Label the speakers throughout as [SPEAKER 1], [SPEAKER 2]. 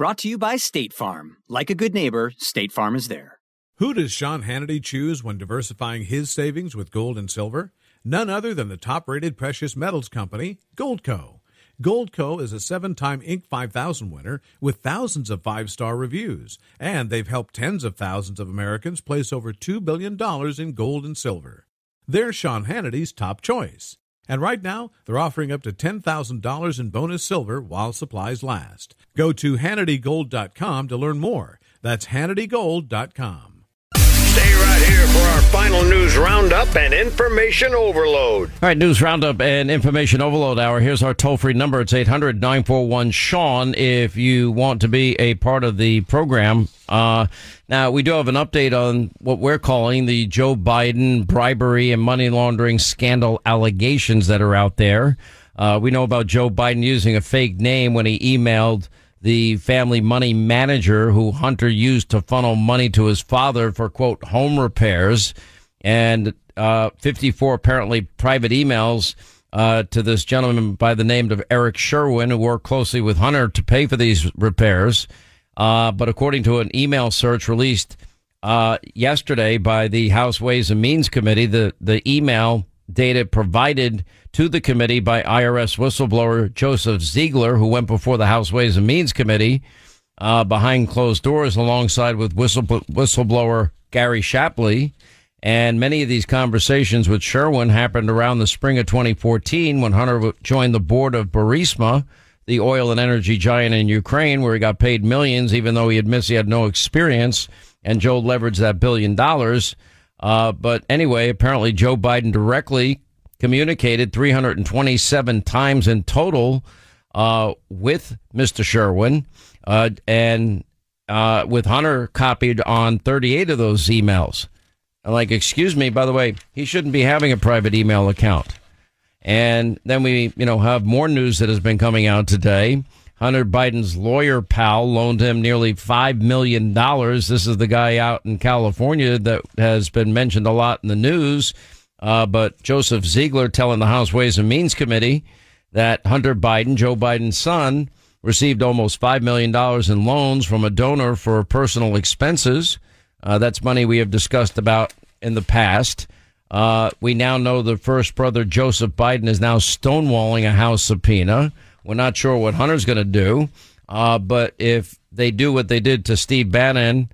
[SPEAKER 1] Brought to you by State Farm. Like a good neighbor, State Farm is there.
[SPEAKER 2] Who does Sean Hannity choose when diversifying his savings with gold and silver? None other than the top rated precious metals company, Goldco. Goldco is a seven time Inc. 5000 winner with thousands of five star reviews, and they've helped tens of thousands of Americans place over $2 billion in gold and silver. They're Sean Hannity's top choice. And right now, they're offering up to $10,000 in bonus silver while supplies last. Go to HannityGold.com to learn more. That's HannityGold.com.
[SPEAKER 3] Stay right here for our final news roundup and information overload.
[SPEAKER 4] All right, news roundup and information overload hour. Here's our toll free number. It's 800 941 Sean if you want to be a part of the program. Uh, now, we do have an update on what we're calling the Joe Biden bribery and money laundering scandal allegations that are out there. Uh, we know about Joe Biden using a fake name when he emailed the family money manager who Hunter used to funnel money to his father for quote home repairs and uh, 54 apparently private emails uh, to this gentleman by the name of Eric Schwerin who worked closely with Hunter to pay for these repairs. Uh, but according to an email search released uh, yesterday by the House Ways and Means Committee, the, the email data provided to the committee by IRS whistleblower Joseph Ziegler, who went before the House Ways and Means Committee uh, behind closed doors alongside with whistle, whistleblower Gary Shapley. And many of these conversations with Schwerin happened around the spring of 2014 when Hunter joined the board of Burisma, the oil and energy giant in Ukraine, where he got paid millions, even though he admits he had no experience. And Joe leveraged that billion dollars. Uh, but anyway, apparently Joe Biden directly communicated 327 times in total uh, with Mr. Schwerin, uh, and uh, with Hunter copied on 38 of those emails. Like, excuse me, by the way, he shouldn't be having a private email account. And then we, you know, have more news that has been coming out today. Hunter Biden's lawyer pal loaned him nearly $5 million. This is the guy out in California that has been mentioned a lot in the news. Uh, but Joseph Ziegler telling the House Ways and Means Committee that Hunter Biden, Joe Biden's son, received almost $5 million in loans from a donor for personal expenses. Uh, that's money we have discussed about in the past. Uh, we now know the first brother, Joseph Biden, is now stonewalling a House subpoena. We're not sure what Hunter's going to do. Uh, but if they do what they did to Steve Bannon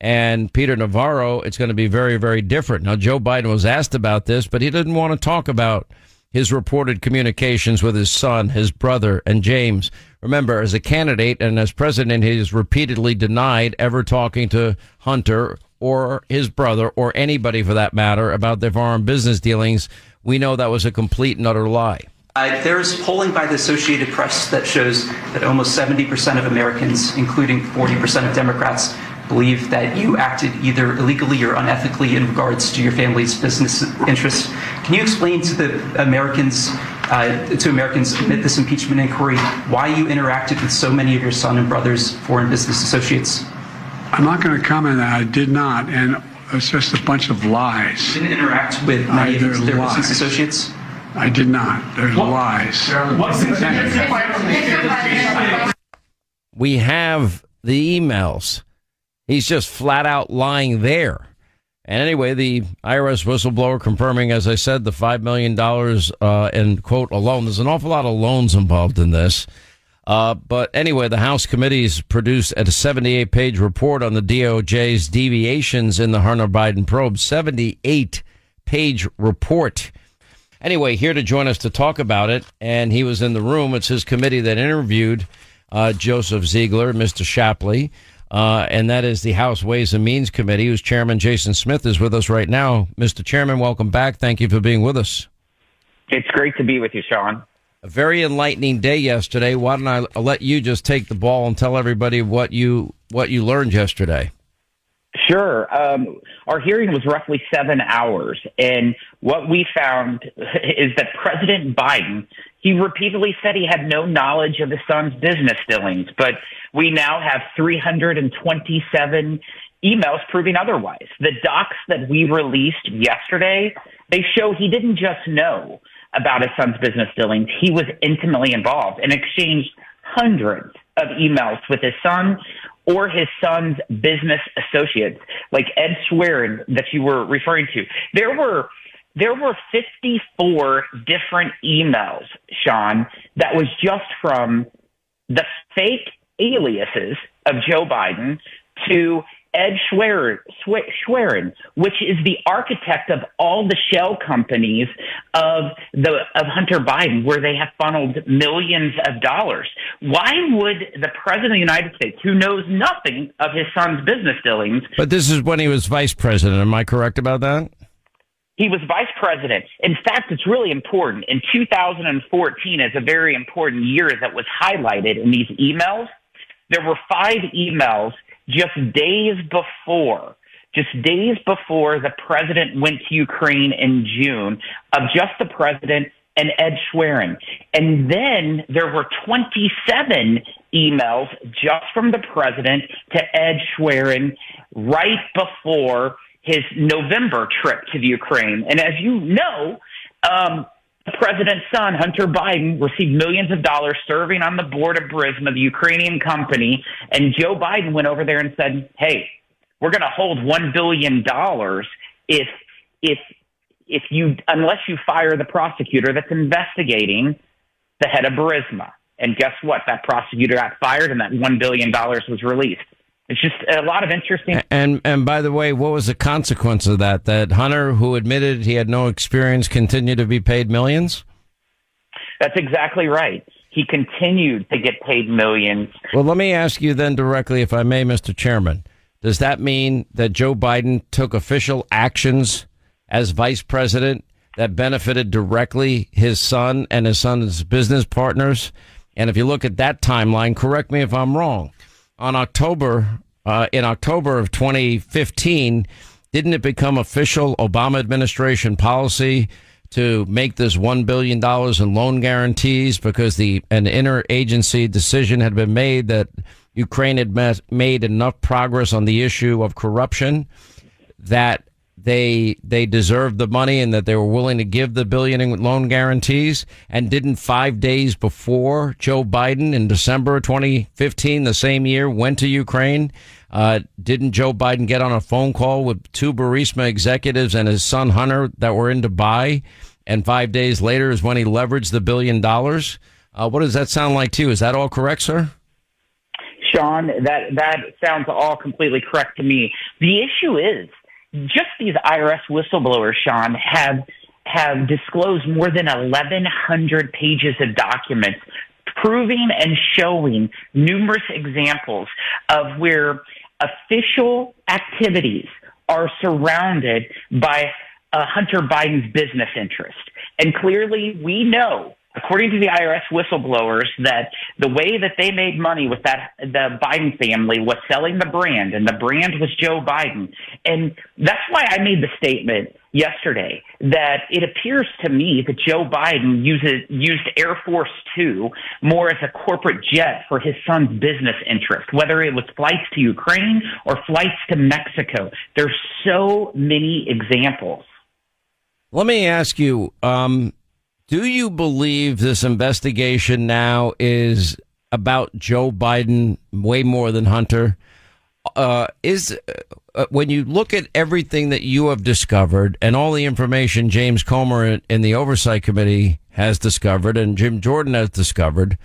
[SPEAKER 4] and Peter Navarro, it's going to be very, very different. Now, Joe Biden was asked about this, but he didn't want to talk about his reported communications with his son, his brother, and James. Remember, as a candidate and as president, he has repeatedly denied ever talking to Hunter or his brother or anybody for that matter about their foreign business dealings. We know that was a complete and utter lie.
[SPEAKER 5] Uh, there's polling by the Associated Press that shows that almost 70% of Americans, including 40% of Democrats, believe that you acted either illegally or unethically in regards to your family's business interests. Can you explain to the Americans, uh, to Americans amid this impeachment inquiry, why you interacted with so many of your son and brother's foreign business associates?
[SPEAKER 6] I'm not going to comment that. I did not, and it's just a bunch of lies.
[SPEAKER 5] You didn't interact with
[SPEAKER 6] I-
[SPEAKER 5] many of their
[SPEAKER 6] lies.
[SPEAKER 5] business associates?
[SPEAKER 6] I did not. There's lies.
[SPEAKER 4] We have the emails. He's just flat out lying there. And anyway, the IRS whistleblower confirming, as I said, the $5 million uh, in quote a loan. There's an awful lot of loans involved in this. Uh, but anyway, the House committees produced a 78 page report on the DOJ's deviations in the Hunter Biden probe. 78 page report. Anyway, here to join us to talk about it, and he was in the room. It's his committee that interviewed uh, Joseph Ziegler, Mr. Shapley, uh, and that is the House Ways and Means Committee, whose chairman Jason Smith is with us right now. Mr. Chairman, welcome back. Thank you for being with us.
[SPEAKER 7] It's great to be with you, Sean.
[SPEAKER 4] A very enlightening day yesterday. Why don't I let you just take the ball and tell everybody what you what you learned yesterday?
[SPEAKER 7] Sure. Um, our hearing was roughly seven hours, and what we found is that President Biden he repeatedly said he had no knowledge of his son's business dealings, but we now have 327 emails proving otherwise. The docs that we released yesterday they show he didn't just know about his son's business dealings; he was intimately involved and exchanged hundreds of emails with his son or his son's business associates, like Ed Schwerin that you were referring to. There were there were 54 different emails, Sean, that was just from the fake aliases of Joe Biden to Ed Schwerin, Schwerin, which is the architect of all the shell companies of the of Hunter Biden, where they have funneled millions of dollars. Why would the president of the United States, who knows nothing of his son's business dealings,
[SPEAKER 4] But this is when he was vice president. Am I correct about that?
[SPEAKER 7] He was vice president. In fact, it's really important. In 2014 is a very important year that was highlighted in these emails. There were five emails just days before, just days before the president went to Ukraine in June of just the president and Ed Schwerin. And then there were 27 emails just from the president to Ed Schwerin right before his November trip to the Ukraine. And as you know, um, the president's son, Hunter Biden, received millions of dollars serving on the board of Burisma, the Ukrainian company. And Joe Biden went over there and said, hey, we're going to hold $1 billion if, if, if you, unless you fire the prosecutor that's investigating the head of Burisma. And guess what? That prosecutor got fired and that $1 billion was released. It's just a lot of interesting.
[SPEAKER 4] And and by the way, what was the consequence of that? That Hunter, who admitted he had no experience, continued to be paid millions.
[SPEAKER 7] That's exactly right. He continued to get paid millions.
[SPEAKER 4] Well, let me ask you then directly, if I may, Mr. Chairman. Does that mean that Joe Biden took official actions as vice president that benefited directly his son and his son's business partners? And if you look at that timeline, correct me if I'm wrong. On October, uh, in October of 2015, didn't it become official Obama administration policy to make this $1 billion in loan guarantees because the an interagency decision had been made that Ukraine had met, made enough progress on the issue of corruption that they they deserved the money and that they were willing to give the billion in loan guarantees. And didn't 5 days before Joe Biden in December of 2015 the same year went to Ukraine uh, didn't Joe Biden get on a phone call with two Burisma executives and his son Hunter that were in Dubai? And 5 days later is when he leveraged the billion dollars. Uh, what does that sound like to you? Is that all correct sir?
[SPEAKER 7] Sean, that that sounds all completely correct to me. The issue is just these IRS whistleblowers, Sean, have have disclosed more than 1,100 pages of documents proving and showing numerous examples of where official activities are surrounded by uh, Hunter Biden's business interest. And clearly, we know according to the IRS whistleblowers, that the way that they made money with that the Biden family was selling the brand, and the brand was Joe Biden, and that's why I made the statement yesterday that it appears to me that Joe Biden uses used Air Force Two more as a corporate jet for his son's business interest, whether it was flights to Ukraine or flights to Mexico. There's so many examples.
[SPEAKER 4] Let me ask you, um, do you believe this investigation now is about Joe Biden way more than Hunter? Uh, is uh, when you look at everything that you have discovered and all the information James Comer in the Oversight Committee has discovered and Jim Jordan has discovered,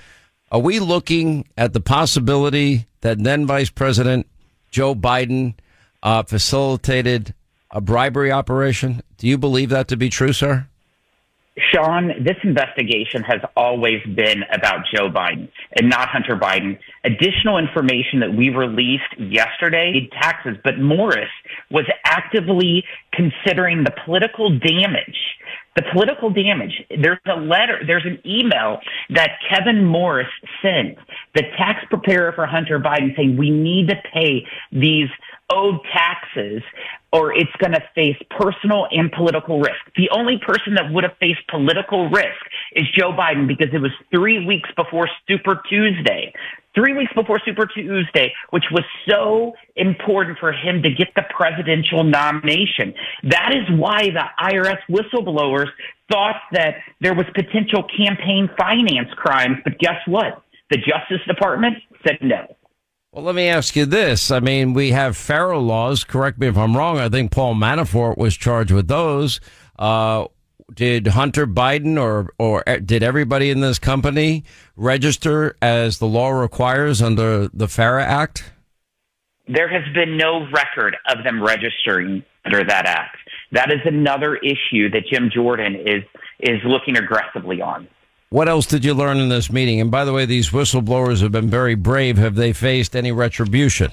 [SPEAKER 4] are we looking at the possibility that then Vice President Joe Biden uh, facilitated a bribery operation? Do you believe that to be true, sir?
[SPEAKER 7] Sean, this investigation has always been about Joe Biden and not Hunter Biden. Additional information that we released yesterday, taxes, but Morris was actively considering the political damage. The political damage. There's a letter, there's an email that Kevin Morris sent, the tax preparer for Hunter Biden, saying we need to pay these owed taxes or it's going to face personal and political risk. The only person that would have faced political risk is Joe Biden because it was three weeks before Super Tuesday. Three weeks before Super Tuesday, which was so important for him to get the presidential nomination. That is why the IRS whistleblowers thought that there was potential campaign finance crimes. But guess what? The Justice Department said no.
[SPEAKER 4] Well, let me ask you this. I mean, we have FARA laws. Correct me if I'm wrong. I think Paul Manafort was charged with those. Uh, did Hunter Biden or or did everybody in this company register as the law requires under the FARA Act?
[SPEAKER 7] There has been no record of them registering under that act. That is another issue that Jim Jordan is is looking aggressively on.
[SPEAKER 4] What else did you learn in this meeting? And by the way, these whistleblowers have been very brave. Have they faced any retribution?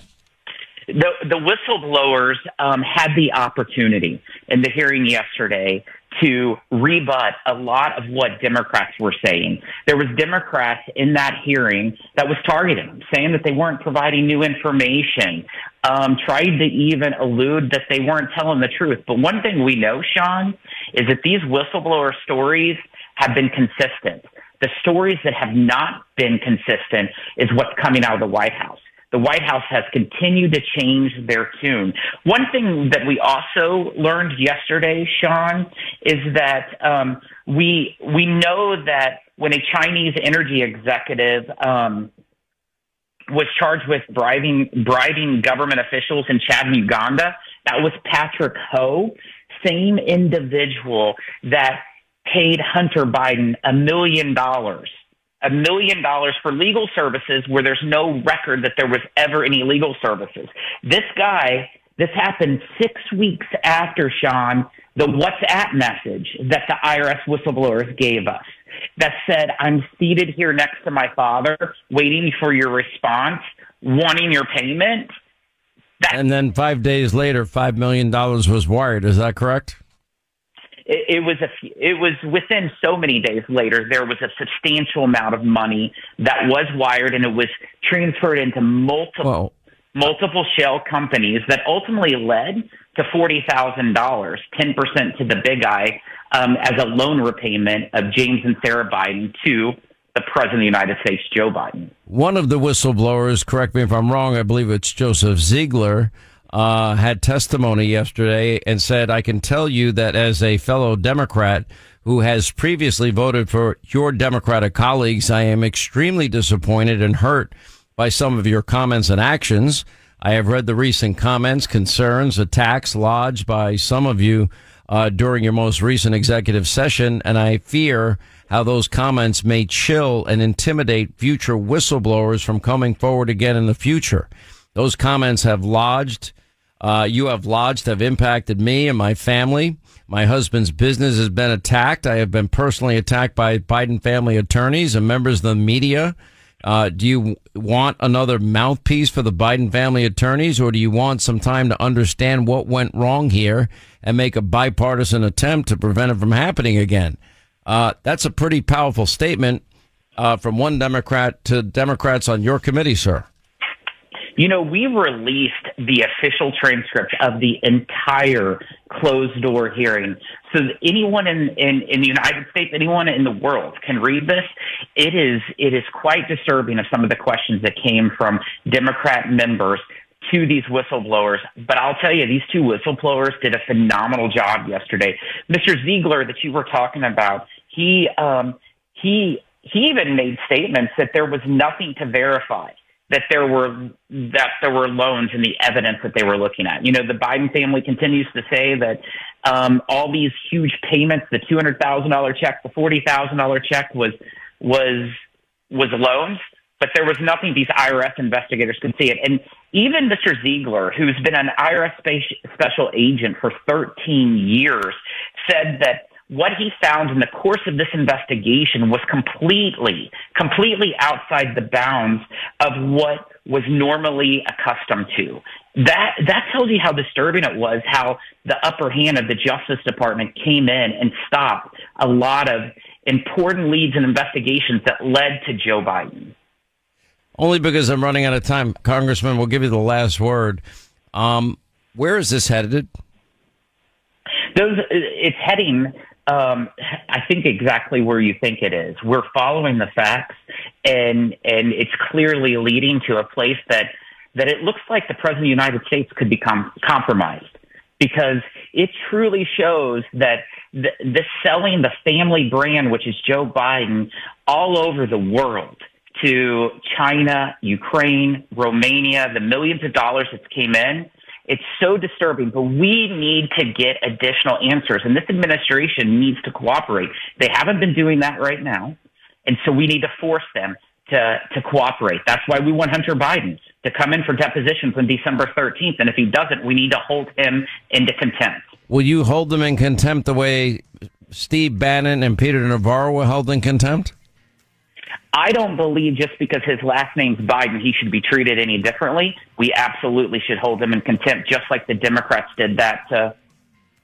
[SPEAKER 7] The, the whistleblowers um, had the opportunity in the hearing yesterday to rebut a lot of what Democrats were saying. There was Democrats in that hearing that was targeting them, saying that they weren't providing new information, um, tried to even allude that they weren't telling the truth. But one thing we know, Sean, is that these whistleblower stories have been consistent. The stories that have not been consistent is what's coming out of the White House. The White House has continued to change their tune. One thing that we also learned yesterday, Sean, is that um, we we know that when a Chinese energy executive um, was charged with bribing bribing government officials in Chad and Uganda, that was Patrick Ho, same individual that paid Hunter Biden a million dollars, a million dollars for legal services where there's no record that there was ever any legal services. This guy, this happened six weeks after Sean, the WhatsApp message that the IRS whistleblowers gave us that said, I'm seated here next to my father, waiting for your response, wanting your payment.
[SPEAKER 4] That- and then five days later, $5 million was wired. Is that correct?
[SPEAKER 7] It, it was a it was within so many days later there was a substantial amount of money that was wired and it was transferred into multiple well, multiple shell companies that ultimately led to forty thousand dollars, ten percent to the big eye, um, as a loan repayment of James and Sarah Biden to the President of the United States, Joe Biden.
[SPEAKER 4] One of the whistleblowers, correct me if I'm wrong, I believe it's Joseph Ziegler uh, had testimony yesterday and said, I can tell you that as a fellow Democrat who has previously voted for your Democratic colleagues, I am extremely disappointed and hurt by some of your comments and actions. I have read the recent comments, concerns, attacks lodged by some of you uh, during your most recent executive session, and I fear how those comments may chill and intimidate future whistleblowers from coming forward again in the future. Those comments have lodged uh, you have lodged have impacted me and my family. My husband's business has been attacked. I have been personally attacked by Biden family attorneys and members of the media. Uh, do you want another mouthpiece for the Biden family attorneys, or do you want some time to understand what went wrong here and make a bipartisan attempt to prevent it from happening again? Uh, that's a pretty powerful statement uh, from one Democrat to Democrats on your committee, sir.
[SPEAKER 7] You know, we released the official transcript of the entire closed door hearing. So anyone in, in, in the United States, anyone in the world can read this. It is, it is quite disturbing of some of the questions that came from Democrat members to these whistleblowers. But I'll tell you, these two whistleblowers did a phenomenal job yesterday. Mr. Ziegler that you were talking about, he, um, he, he even made statements that there was nothing to verify that there were that there were loans in the evidence that they were looking at. You know, the Biden family continues to say that um, all these huge payments, the two hundred thousand dollar check, the forty thousand dollar check, was was was loans, but there was nothing these IRS investigators could see it. And even Mr. Ziegler, who's been an IRS special agent for 13 years, said that what he found in the course of this investigation was completely, completely outside the bounds of what was normally accustomed to. That, that tells you how disturbing it was, how the upper hand of the Justice Department came in and stopped a lot of important leads and investigations that led to Joe Biden.
[SPEAKER 4] Only because I'm running out of time. Congressman, we'll give you the last word. Um, where is this headed?
[SPEAKER 7] Those, it's heading um, I think exactly where you think it is. We're following the facts, and and it's clearly leading to a place that that it looks like the president of the United States could become compromised because it truly shows that the, the selling the family brand, which is Joe Biden, all over the world to China, Ukraine, Romania, the millions of dollars that came in it's so disturbing, but we need to get additional answers. And this administration needs to cooperate. They haven't been doing that right now. And so we need to force them to, to cooperate. That's why we want Hunter Biden to come in for depositions on December 13th. And if he doesn't, we need to hold him into contempt.
[SPEAKER 4] Will you hold them in contempt the way Steve Bannon and Peter Navarro were held in contempt?
[SPEAKER 7] I don't believe just because his last name's Biden, he should be treated any differently. We absolutely should hold him in contempt, just like the Democrats did that to,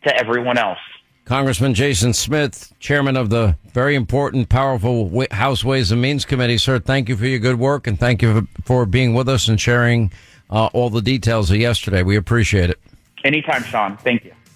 [SPEAKER 7] to everyone else.
[SPEAKER 4] Congressman Jason Smith, chairman of the very important, powerful House Ways and Means Committee. Sir, thank you for your good work and thank you for being with us and sharing uh, all the details of yesterday. We appreciate it.
[SPEAKER 7] Anytime, Sean. Thank you.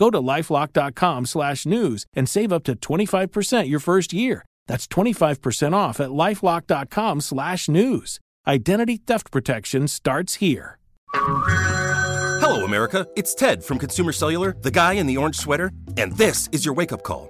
[SPEAKER 8] Go to lifelock.com slash news and save up to 25% your first year. That's 25% off at lifelock.com slash news. Identity theft protection starts here.
[SPEAKER 9] Hello, America. It's Ted from Consumer Cellular, the guy in the orange sweater, and this is your wake up call.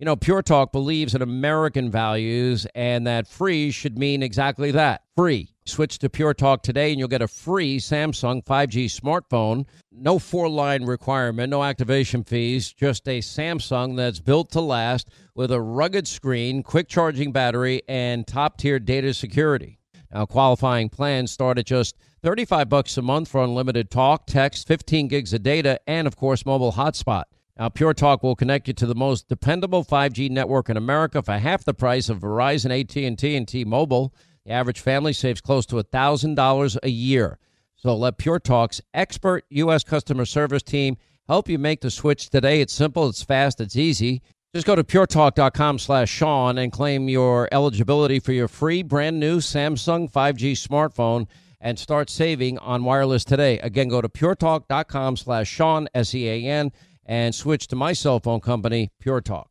[SPEAKER 4] You know, Pure Talk believes in American values and that free should mean exactly that free. Switch to Pure Talk today and you'll get a free Samsung 5G smartphone. No four line requirement, no activation fees, just a Samsung that's built to last with a rugged screen, quick charging battery, and top tier data security. Now, qualifying plans start at just 35 bucks a month for unlimited talk, text, 15 gigs of data, and of course, mobile hotspot. Now, Pure Talk will connect you to the most dependable 5G network in America for half the price of Verizon, AT&T, and T-Mobile. The average family saves close to $1,000 a year. So let Pure Talk's expert U.S. customer service team help you make the switch today. It's simple, it's fast, it's easy. Just go to puretalk.com slash Sean and claim your eligibility for your free brand new Samsung 5G smartphone and start saving on wireless today. Again, go to puretalk.com slash Sean, S-E-A-N, and switch to my cell phone company, Pure Talk.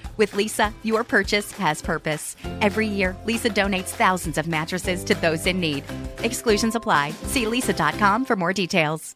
[SPEAKER 10] With Leesa, your purchase has purpose. Every year, Leesa donates thousands of mattresses to those in need. Exclusions apply. See leesa.com for more details.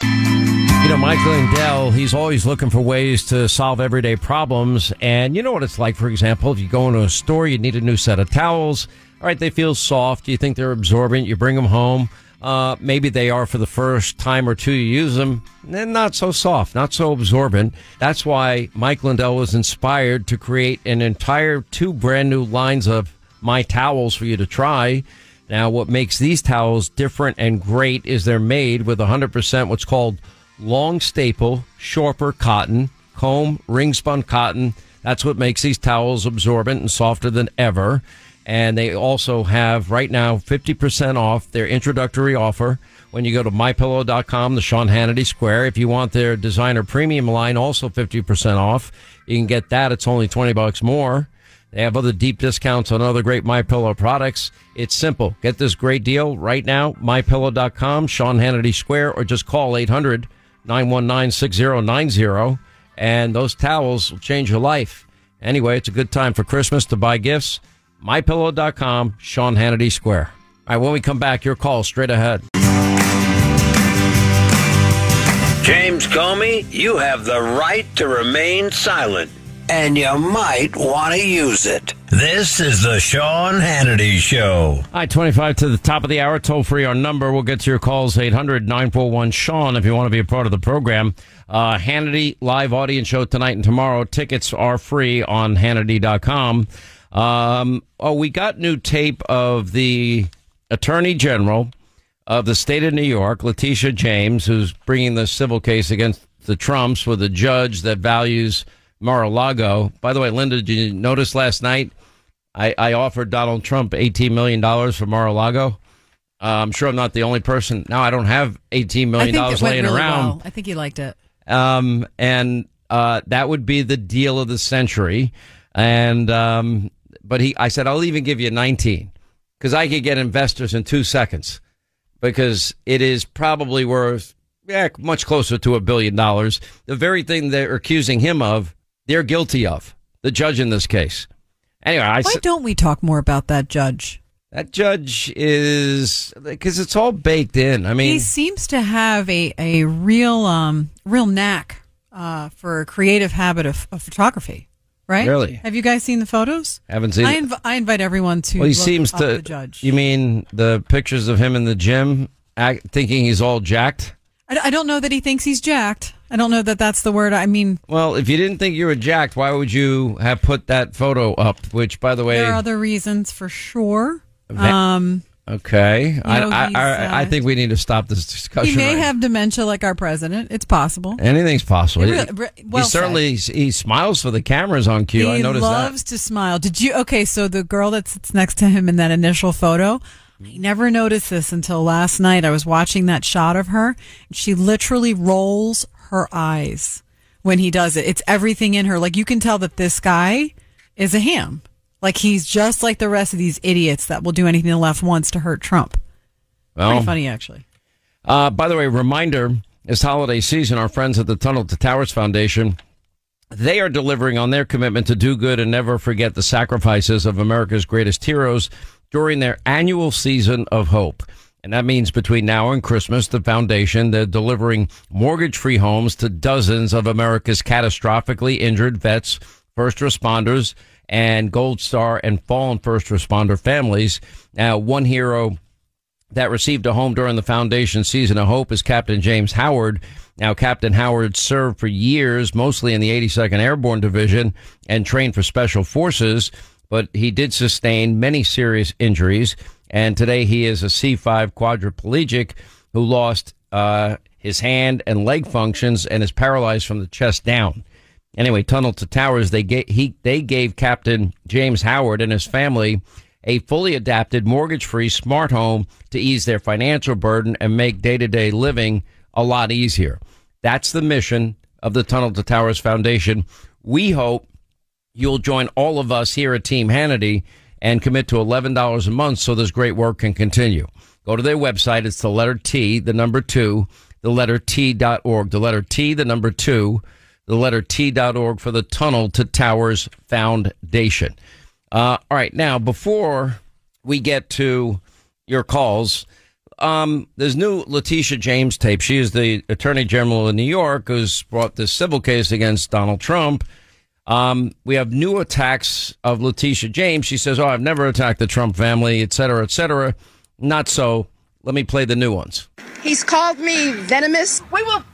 [SPEAKER 4] You know, Mike Lindell, he's always looking for ways to solve everyday problems. And you know what it's like, for example, if you go into a store, you need a new set of towels. All right, they feel soft. You think they're absorbent. You bring them home. Uh, maybe they are for the first time or two you use them. They're not so soft, not so absorbent. That's why Mike Lindell was inspired to create an entire two brand new lines of my towels for you to try. Now, what makes these towels different and great is they're made with 100% what's called long staple, Shorper cotton, comb, ring spun cotton. That's what makes these towels absorbent and softer than ever. And they also have right now 50% off their introductory offer when you go to mypillow.com, the Sean Hannity Square. If you want their designer premium line, also 50% off. You can get that. It's only 20 bucks more. They have other deep discounts on other great MyPillow products. It's simple. Get this great deal right now. MyPillow.com, Sean Hannity Square, or just call 800 919 6090. And those towels will change your life. Anyway, it's a good time for Christmas to buy gifts mypillow.com, Sean Hannity Square. All right, when we come back, your call straight ahead.
[SPEAKER 3] James Comey, you have the right to remain silent, and you might want to use it. This is the Sean Hannity Show.
[SPEAKER 4] All right, 25 to the top of the hour, toll free our number. We'll get to your calls 800 941 Sean if you want to be a part of the program. Uh, Hannity live audience show tonight and tomorrow. Tickets are free on Hannity.com. Um, oh, we got new tape of the Attorney General of the state of New York, Letitia James, who's bringing the civil case against the Trumps with a judge that values Mar-a-Lago. By the way, Linda, did you notice last night I, I offered Donald Trump $18 million for Mar-a-Lago? Uh, I'm sure I'm not the only person. Now I don't have 18
[SPEAKER 11] I
[SPEAKER 4] million
[SPEAKER 11] think it
[SPEAKER 4] dollars laying
[SPEAKER 11] really
[SPEAKER 4] around.
[SPEAKER 11] well. I think he liked it.
[SPEAKER 4] Um, and uh, that would be the deal of the century. And um, but he, I said, I'll even give you 19 because I could get investors in two seconds because it is probably worth yeah, much closer to a billion dollars. The very thing they're accusing him of, they're guilty of. The judge in this case. Anyway, I
[SPEAKER 11] Why don't we talk more about that judge?
[SPEAKER 4] that judge is because it's all baked in. I mean,
[SPEAKER 11] he seems to have a, a real um real knack uh, for a creative habit of, of photography. Right?
[SPEAKER 4] Really?
[SPEAKER 11] Have you guys seen the photos?
[SPEAKER 4] Haven't seen
[SPEAKER 11] I, inv- I invite everyone to.
[SPEAKER 4] well, he seems to.
[SPEAKER 11] The judge.
[SPEAKER 4] You mean the pictures of him in the gym, act, thinking he's all jacked?
[SPEAKER 11] I, I don't know that he thinks he's jacked. I don't know that that's the word. I mean,
[SPEAKER 4] Well, if you didn't think you were jacked, why would you have put that photo up? Which, by the way,
[SPEAKER 11] there are other reasons for sure. Um,
[SPEAKER 4] okay, I, I, I, I think we need to stop this discussion.
[SPEAKER 11] he may
[SPEAKER 4] right
[SPEAKER 11] have dementia like our president. It's possible.
[SPEAKER 4] Anything's possible.
[SPEAKER 11] Really- well
[SPEAKER 4] he certainly he smiles for the cameras on cue. I noticed that.
[SPEAKER 11] he loves to smile. Did you? Okay, so the girl that sits next to him in that initial photo, I never noticed this until last night. I was watching that shot of her. She literally rolls her eyes when he does it. It's everything in her. Like you can tell that this guy is a ham. Like he's just like the rest of these idiots that will do anything the left wants to hurt Trump.
[SPEAKER 4] Well,
[SPEAKER 11] Pretty funny, actually.
[SPEAKER 4] Uh, by the way, reminder: this holiday season, our friends at the Tunnel to Towers Foundation, they are delivering on their commitment to do good and never forget the sacrifices of America's greatest heroes during their annual season of hope. And that means between now and Christmas, the foundation, they're delivering mortgage-free homes to dozens of America's catastrophically injured vets, first responders, and Gold Star and fallen first responder families. Now, one hero that received a home during the foundation season of hope is Captain James Howard. Now, Captain Howard served for years, mostly in the 82nd Airborne Division and trained for Special Forces, but he did sustain many serious injuries. And today he is a C5 quadriplegic who lost uh, his hand and leg functions and is paralyzed from the chest down. Anyway, Tunnel to Towers, they gave, he, they gave Captain James Howard and his family a fully adapted, mortgage free smart home to ease their financial burden and make day to day living a lot easier. That's the mission of the Tunnel to Towers Foundation. We hope you'll join all of us here at Team Hannity and commit to $11 a month so this great work can continue. Go to their website. It's the letter T, the number two, the letter T.org, the letter T, the number two, the letter T.org for the Tunnel to Towers Foundation. Uh, all right. Now, before we get to your calls, um, there's new Letitia James tape. She is the Attorney General of New York who's brought this civil case against Donald Trump. Um, we have new attacks of Letitia James. She says, "Oh, I've never attacked the Trump family, et cetera, et cetera." Not so. Let me play the new ones.
[SPEAKER 12] He's called me venomous.
[SPEAKER 13] We will fight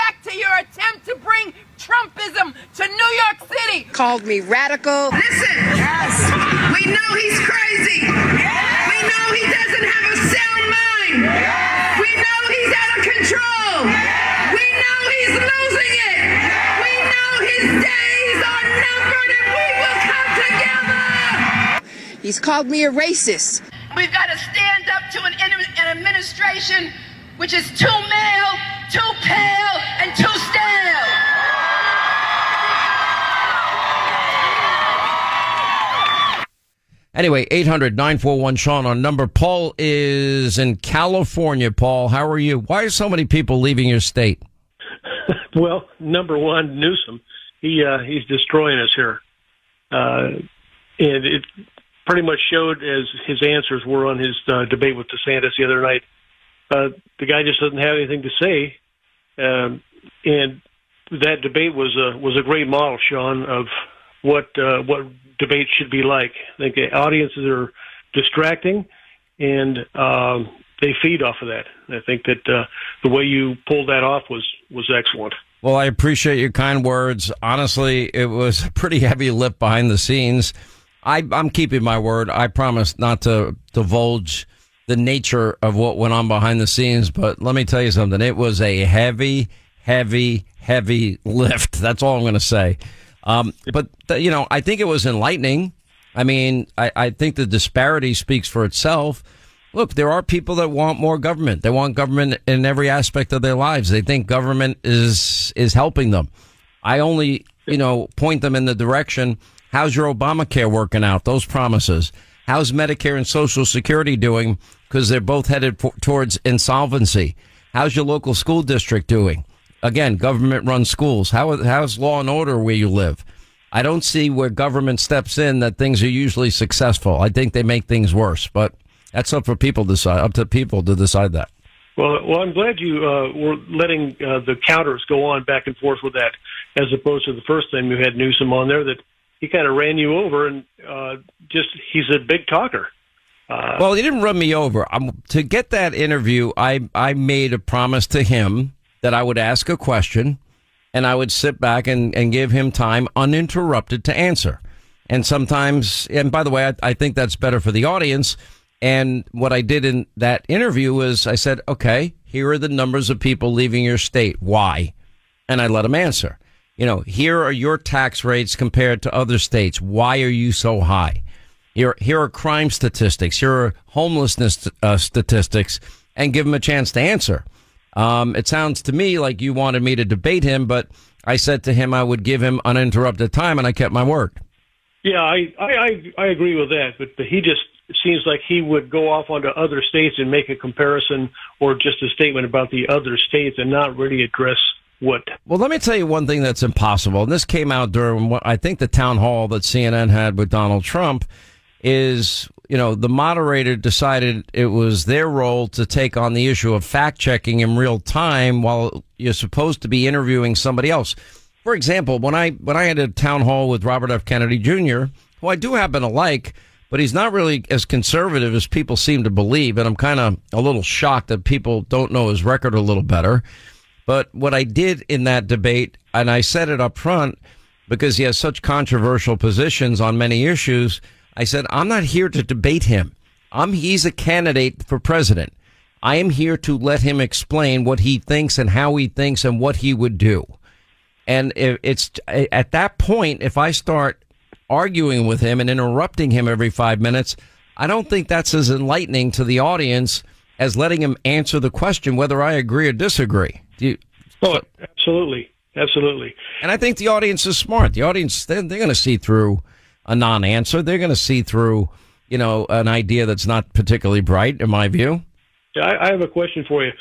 [SPEAKER 13] back to your attempt to bring Trumpism to New York City.
[SPEAKER 12] Called me radical.
[SPEAKER 13] Listen, yes, we know he's crazy. We know he doesn't have a sound mind. We know he's out of control. We know he's losing it. We know his days are numbered and we will come together.
[SPEAKER 12] He's called me a racist.
[SPEAKER 13] We've got to stand up to an, an administration which is too male, too pale,
[SPEAKER 4] Anyway, 800 941 Sean on number. Paul is in California. Paul, how are you? Why are so many people leaving your state?
[SPEAKER 14] Well, number one, Newsom, he uh, he's destroying us here, uh, and it pretty much showed as his answers were on his uh, debate with DeSantis the other night. Uh, the guy just doesn't have anything to say, um, and that debate was a was a great model, Sean, of what uh, what debates should be like. I think audiences are distracting, and um, they feed off of that. I think that uh, the way you pulled that off was was excellent.
[SPEAKER 4] Well, I appreciate your kind words. Honestly, it was a pretty heavy lift behind the scenes. I, I'm keeping my word. I promise not to divulge the nature of what went on behind the scenes, but let me tell you something. It was a heavy, heavy, heavy lift. That's all I'm going to say. Um, but, th- you know, I think it was enlightening. I mean, I, I think the disparity speaks for itself. look, there are people that want more government. They want government in every aspect of their lives. They think government is is helping them. I only, you know, point them in the direction. How's your Obamacare working out? Those promises. How's Medicare and Social Security doing? Because they're both headed towards insolvency. How's your local school district doing? Again, government run schools. How, how's law and order where you live? I don't see where government steps in that things are usually successful. I think they make things worse, but that's up for people to decide, up to people to decide that.
[SPEAKER 14] Well, well, I'm glad you uh, were letting uh, the counters go on back and forth with that, as opposed to the first time you had Newsom on there that he kind of ran you over and uh, just he's a big talker. Uh,
[SPEAKER 4] well, he didn't run me over. Um, to get that interview, I I made a promise to him that I would ask a question, and I would sit back and, and give him time uninterrupted to answer. And sometimes, and by the way, I, I think that's better for the audience. And what I did in that interview was I said, okay, here are the numbers of people leaving your state. Why? And I let him answer. You know, here are your tax rates compared to other states. Why are you so high? Here, here are crime statistics. Here are homelessness uh, statistics, and give him a chance to answer. Um, it sounds to me like you wanted me to debate him, but I said to him I would give him uninterrupted time, and I kept my word.
[SPEAKER 14] Yeah, I I I, agree with that, but, but he just seems like he would go off onto other states and make a comparison or just a statement about the other states and not really address what.
[SPEAKER 4] Well, let me tell you one thing that's impossible, and this came out during what I think the town hall that CNN had with Donald Trump is you know, the moderator decided it was their role to take on the issue of fact checking in real time while you're supposed to be interviewing somebody else. For example, when I when I had a town hall with Robert F. Kennedy Jr., who I do happen to like, but he's not really as conservative as people seem to believe, and I'm kind of a little shocked that people don't know his record a little better. But what I did in that debate, and I said it up front because he has such controversial positions on many issues I said, I'm not here to debate him. I'm, he's a candidate for president. I am here to let him explain what he thinks and how he thinks and what he would do. And it's at that point, if I start arguing with him and interrupting him every five minutes, I don't think that's as enlightening to the audience as letting him answer the question whether I agree or disagree. Do you,
[SPEAKER 14] oh, absolutely, absolutely.
[SPEAKER 4] And I think the audience is smart. The audience they're, they're going to see through a non-answer. They're going to see through, you know, an idea that's not particularly bright, in my view.
[SPEAKER 14] I, I have a question for you.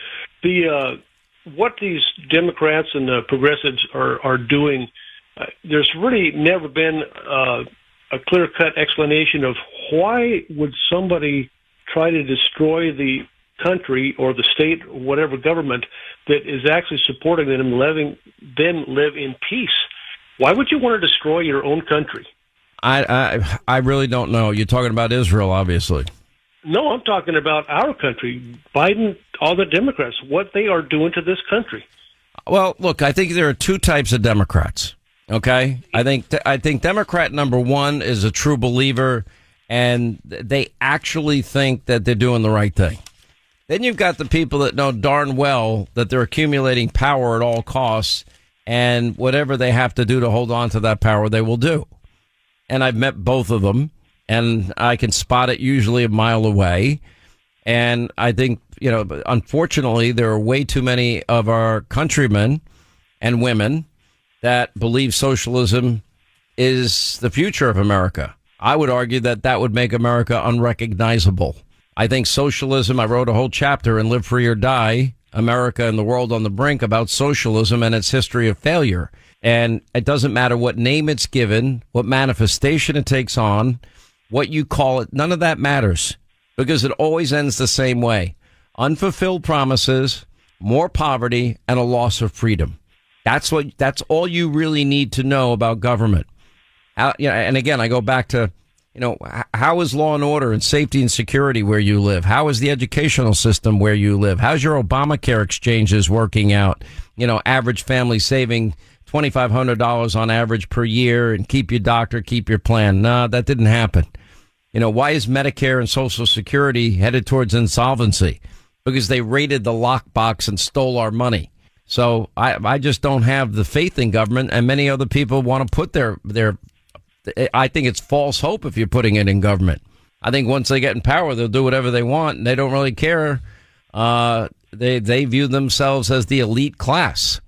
[SPEAKER 14] The uh, what these Democrats and the progressives are are doing. Uh, there's really never been uh, a clear-cut explanation of why would somebody try to destroy the country or the state or whatever government that is actually supporting them letting them live in peace. Why would you want to destroy your own country?
[SPEAKER 4] I, I I really don't know. You're talking about Israel, obviously.
[SPEAKER 14] No, I'm talking about our country. Biden, all the Democrats, what they are doing to this country.
[SPEAKER 4] Well, look, I think there are two types of Democrats. Okay, I think I think Democrat number one is a true believer, and they actually think that they're doing the right thing. Then you've got the people that know darn well that they're accumulating power at all costs, and whatever they have to do to hold on to that power, they will do and I've met both of them, and I can spot it usually a mile away. And I think, you know, unfortunately, there are way too many of our countrymen and women that believe socialism is the future of America. I would argue that that would make America unrecognizable. I think socialism, I wrote a whole chapter in Live Free or Die America and the World on the Brink about socialism and its history of failure. And it doesn't matter what name it's given, what manifestation it takes on, what you call it. None of that matters because it always ends the same way. Unfulfilled promises, more poverty, and a loss of freedom. That's what, that's all you really need to know about government. How, you know, and again, I go back to, you know, how is law and order and safety and security where you live? How is the educational system where you live? How's your Obamacare exchanges working out? You know, average family saving $2,500 on average per year and keep your doctor, keep your plan. No, that didn't happen. You know, why is Medicare and Social Security headed towards insolvency? Because they raided the lockbox and stole our money. So I, I just don't have the faith in government, and many other people want to put their their. I think it's false hope if you're putting it in government. I think once they get in power, they'll do whatever they want, and they don't really care. Uh, they they view themselves as the elite class.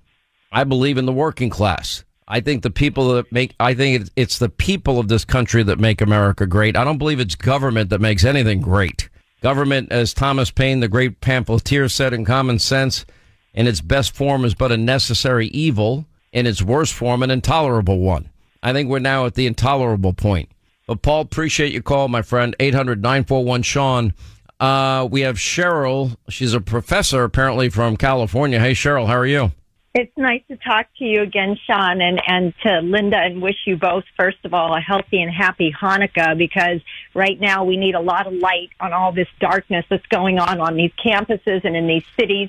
[SPEAKER 4] I believe in the working class. I think the people that make, I think it's, the people of this country that make America great. I don't believe it's government that makes anything great. Government, as Thomas Paine, the great pamphleteer, said in Common Sense, in its best form is but a necessary evil, in its worst form, an intolerable one. I think we're now at the intolerable point. But Paul, appreciate your call, my friend. 800 941 Sean. Uh, we have Cheryl. She's a professor apparently from California. Hey, Cheryl, how are you?
[SPEAKER 15] It's nice to talk to you again, Sean, and, and to Linda, and wish you both, first of all, a healthy and happy Hanukkah because right now we need a lot of light on all this darkness that's going on on these campuses and in these cities.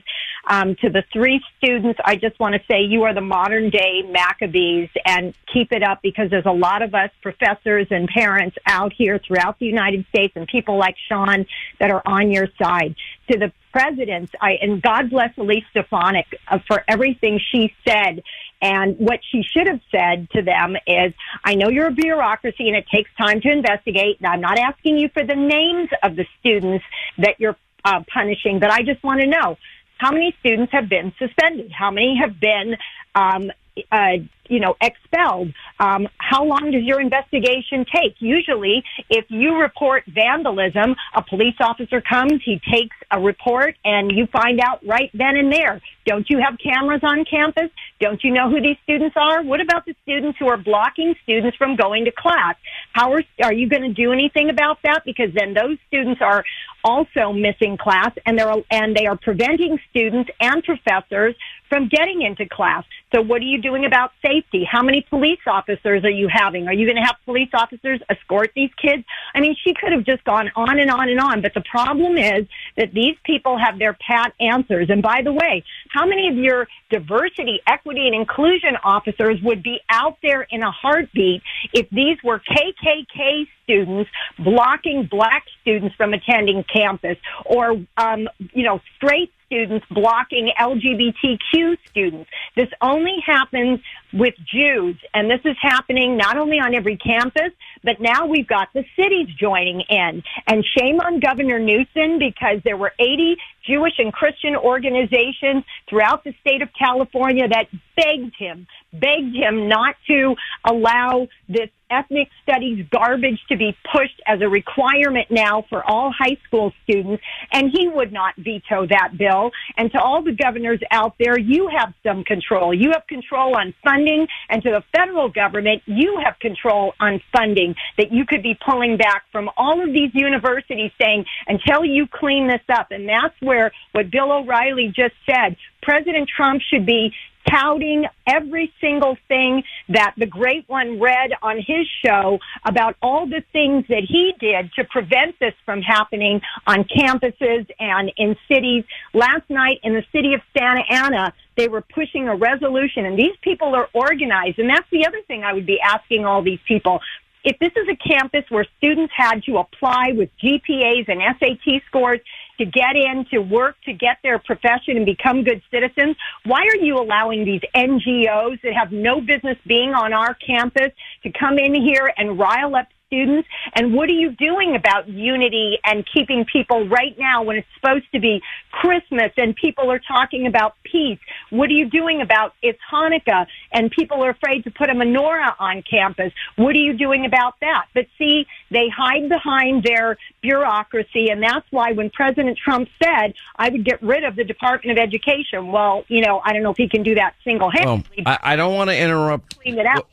[SPEAKER 15] Um, to the three students, I just want to say you are the modern day Maccabees and keep it up because there's a lot of us professors and parents out here throughout the United States and people like Sean that are on your side. To the presidents, I, and God bless Elise Stefanik uh, for everything she said. And what she should have said to them is, I know you're a bureaucracy and it takes time to investigate. And I'm not asking you for the names of the students that you're uh, punishing, but I just want to know how many students have been suspended? How many have been, um, uh, you know, expelled? Um, how long does your investigation take? Usually, if you report vandalism, a police officer comes, he takes a report, and you find out right then and there. Don't you have cameras on campus? Don't you know who these students are? What about the students who are blocking students from going to class? How are, are you going to do anything about that? Because then those students are also missing class and they're, and they are preventing students and professors from getting into class. So what are you doing about safety? How many police officers are you having? Are you going to have police officers escort these kids? I mean, she could have just gone on and on and on, but the problem is that these people have their pat answers. And by the way, how many of your diversity, equity, and inclusion officers would be out there in a heartbeat if these were KKK students blocking black students from attending campus or, um, you know, straight students blocking LGBTQ students. This only happens with Jews, and this is happening not only on every campus, but now we've got the cities joining in. And shame on Governor Newsom because there were 80 Jewish and Christian organizations throughout the state of California that begged him, begged him not to allow this ethnic studies garbage to be pushed as a requirement now for all high school students. And he would not veto that bill. And to all the governors out there, you have some control. You have control on funding. And to the federal government, you have control on funding that you could be pulling back from all of these universities saying, until you clean this up. And that's where what Bill O'Reilly just said, President Trump should be touting every single thing that the great one read on his show about all the things that he did to prevent this from happening on campuses and in cities. Last night in the city of Santa Ana, they were pushing a resolution and these people are organized. And that's the other thing I would be asking all these people if this is a campus where students had to apply with GPAs and SAT scores to get in, to work, to get their profession and become good citizens, why are you allowing these NGOs that have no business being on our campus to come in here and rile up students? And what are you doing about unity and keeping people right now when it's supposed to be Christmas and people are talking about peace? What are you doing about it's Hanukkah and people are afraid to put a menorah on campus? What are you doing about that? But see, they hide behind their bureaucracy and that's why when President Trump said, I would get rid of the Department of Education, well, you know, I don't know if he can do that single handedly.
[SPEAKER 4] Well, I, I don't want to interrupt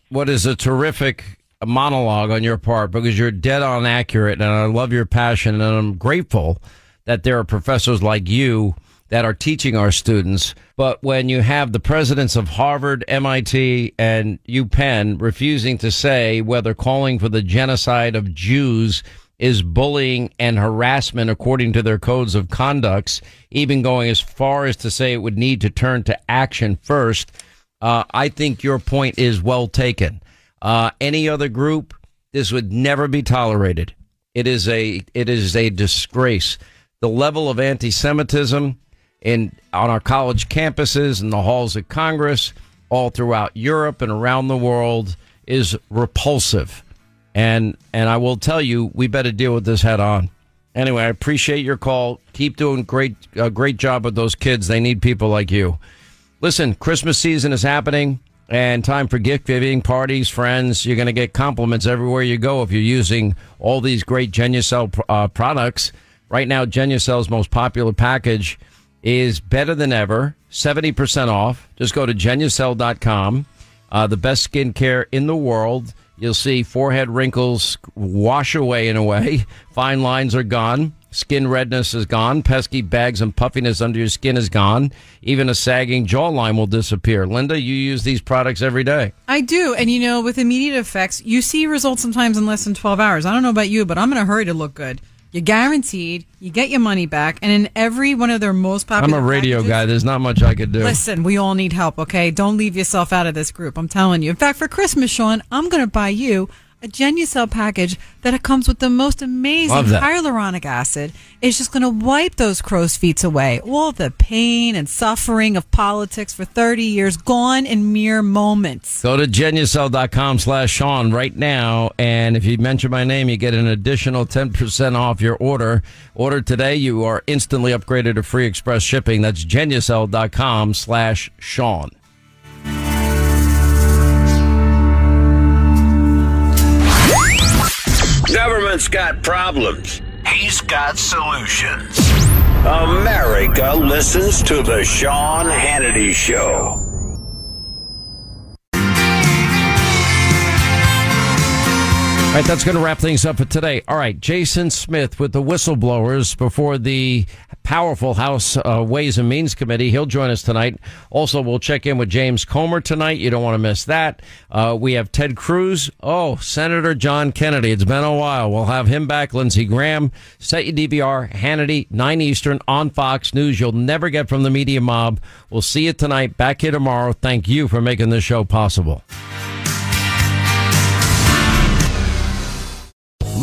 [SPEAKER 4] what is a terrific a monologue on your part because you're dead on accurate and I love your passion and I'm grateful that there are professors like you that are teaching our students. But when you have the presidents of Harvard, MIT, and UPenn refusing to say whether calling for the genocide of Jews is bullying and harassment according to their codes of conducts, even going as far as to say it would need to turn to action first, uh, I think your point is well taken uh, any other group, this would never be tolerated. It is a it is a disgrace. The level of anti-Semitism in on our college campuses and the halls of Congress, all throughout Europe and around the world, is repulsive. And and I will tell you, we better deal with this head on. Anyway, I appreciate your call. Keep doing great, uh, great job with those kids. They need people like you. Listen, Christmas season is happening, and time for gift giving, parties, friends. You're going to get compliments everywhere you go if you're using all these great Genucel uh, products. Right now, Genucel's most popular package is better than ever, seventy percent off. Just go to Genucel.com. Uh, the best skincare in the world. You'll see forehead wrinkles wash away in a way. Fine lines are gone. Skin redness is gone. Pesky bags and puffiness under your skin is gone. Even a sagging jawline will disappear. Linda, you use these products every day.
[SPEAKER 11] I do. And you know, with immediate effects, you see results sometimes in less than 12 hours. I don't know about you, but I'm in a hurry to look good. You're guaranteed. You get your money back. And in every one of their most popular
[SPEAKER 4] I'm a radio guy. There's not much I could do.
[SPEAKER 11] Listen, we all need help, okay? Don't leave yourself out of this group. I'm telling you. In fact, for Christmas, Sean, I'm going to buy you a Genucel package that comes with the most amazing hyaluronic acid. It's just going to wipe those crow's feet away. All the pain and suffering of politics for 30 years gone in mere moments.
[SPEAKER 4] Go to genucel.com slash Sean right now. And if you mention my name, you get an additional 10% off your order. Order today. You are instantly upgraded to free express shipping. That's genucel.com slash Sean.
[SPEAKER 3] Government's got problems. He's got solutions. America listens to the Sean Hannity Show.
[SPEAKER 4] All right, that's going to wrap things up for today. All right, Jason Smith with the whistleblowers before the powerful House uh, Ways and Means Committee. He'll join us tonight. Also, we'll check in with James Comer tonight. You don't want to miss that. Uh, we have Ted Cruz. Oh, Senator John Kennedy. It's been a while. We'll have him back. Lindsey Graham. Set your DVR. Hannity, 9 Eastern on Fox News. You'll never get from the media mob. We'll see you tonight. Back here tomorrow. Thank you for making this show possible.